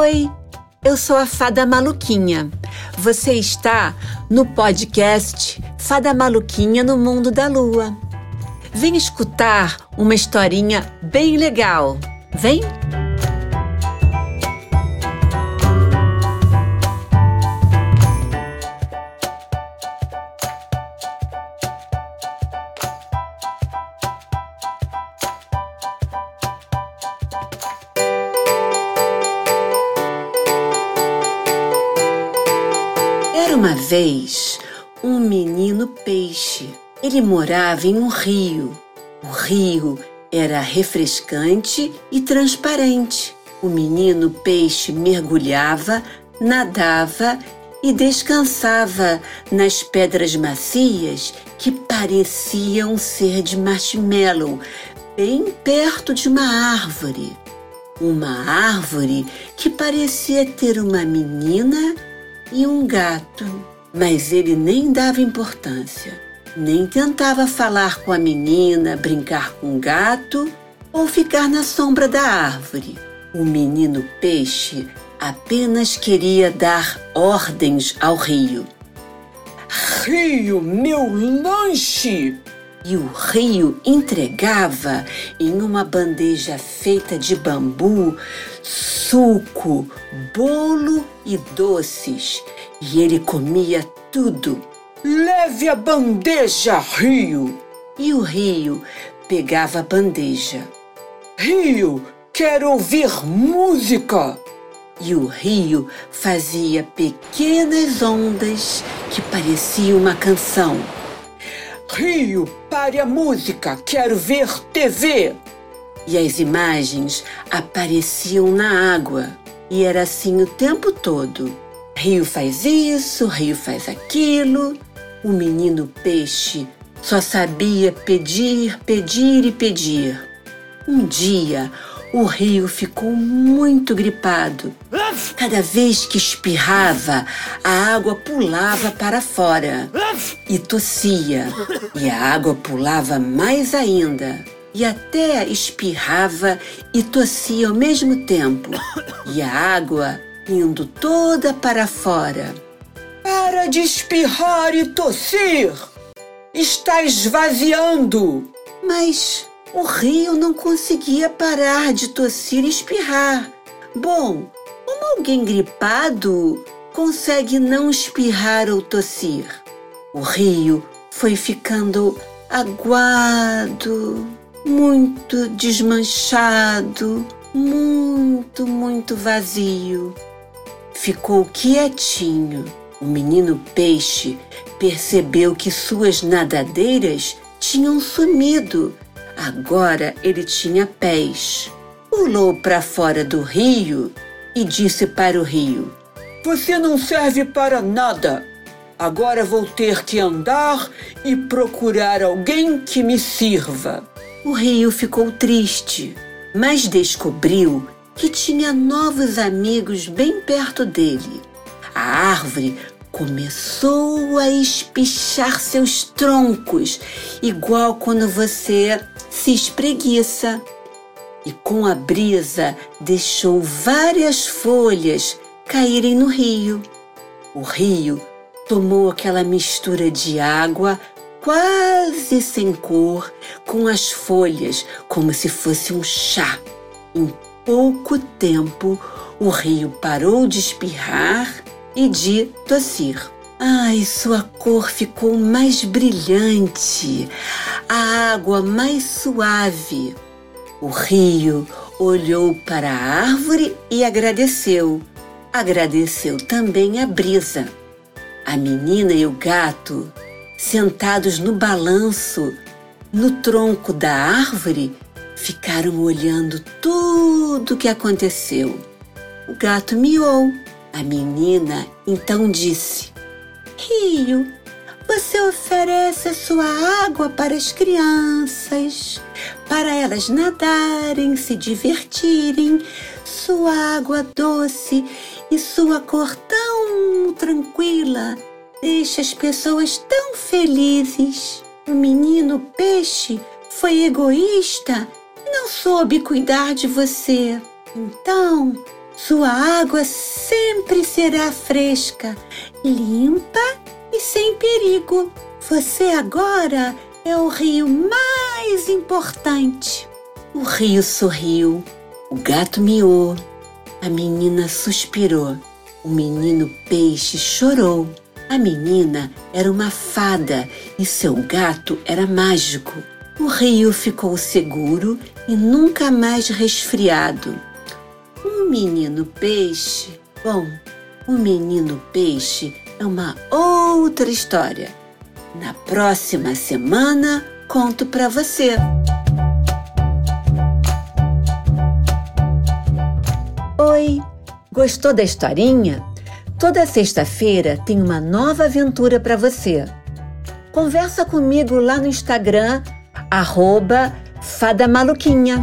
Oi, eu sou a Fada Maluquinha. Você está no podcast Fada Maluquinha no Mundo da Lua. Vem escutar uma historinha bem legal. Vem! Era uma vez um menino peixe. Ele morava em um rio. O rio era refrescante e transparente. O menino peixe mergulhava, nadava e descansava nas pedras macias que pareciam ser de marshmallow, bem perto de uma árvore. Uma árvore que parecia ter uma menina e um gato. Mas ele nem dava importância, nem tentava falar com a menina, brincar com o gato ou ficar na sombra da árvore. O menino peixe apenas queria dar ordens ao rio. Rio, meu lanche! E o rio entregava em uma bandeja feita de bambu suco, bolo e doces. E ele comia tudo. Leve a bandeja, Rio! E o rio pegava a bandeja. Rio, quero ouvir música! E o rio fazia pequenas ondas que pareciam uma canção. Rio, pare a música, quero ver TV! E as imagens apareciam na água. E era assim o tempo todo. Rio faz isso, Rio faz aquilo. O menino peixe só sabia pedir, pedir e pedir. Um dia, o rio ficou muito gripado. Cada vez que espirrava, a água pulava para fora e tossia, e a água pulava mais ainda. E até espirrava e tossia ao mesmo tempo, e a água indo toda para fora. Para de espirrar e tossir! Está esvaziando! Mas o rio não conseguia parar de tossir e espirrar. Bom, como alguém gripado consegue não espirrar ou tossir? O rio foi ficando aguado, muito desmanchado, muito, muito vazio. Ficou quietinho. O menino peixe percebeu que suas nadadeiras tinham sumido. Agora ele tinha pés. Pulou para fora do rio e disse para o rio: Você não serve para nada. Agora vou ter que andar e procurar alguém que me sirva. O rio ficou triste, mas descobriu que tinha novos amigos bem perto dele. A árvore começou a espichar seus troncos, igual quando você se espreguiça. E com a brisa deixou várias folhas caírem no rio. O rio tomou aquela mistura de água quase sem cor com as folhas, como se fosse um chá. Em pouco tempo, o rio parou de espirrar e de tossir. Ai, sua cor ficou mais brilhante, a água mais suave. O rio olhou para a árvore e agradeceu. Agradeceu também a brisa. A menina e o gato, sentados no balanço, no tronco da árvore, ficaram olhando tudo o que aconteceu. O gato miou. A menina então disse: Rio, você oferece a sua água para as crianças, para elas nadarem, se divertirem, sua água doce e sua cor tão tranquila deixa as pessoas tão felizes. O menino peixe foi egoísta não soube cuidar de você. Então, Sua água sempre será fresca, limpa e sem perigo. Você agora é o rio mais importante. O rio sorriu, o gato miou, a menina suspirou, o menino peixe chorou. A menina era uma fada e seu gato era mágico. O rio ficou seguro e nunca mais resfriado. Menino peixe. Bom, o menino peixe é uma outra história. Na próxima semana conto para você. Oi, gostou da historinha? Toda sexta-feira tem uma nova aventura para você. Conversa comigo lá no Instagram, Fada Maluquinha.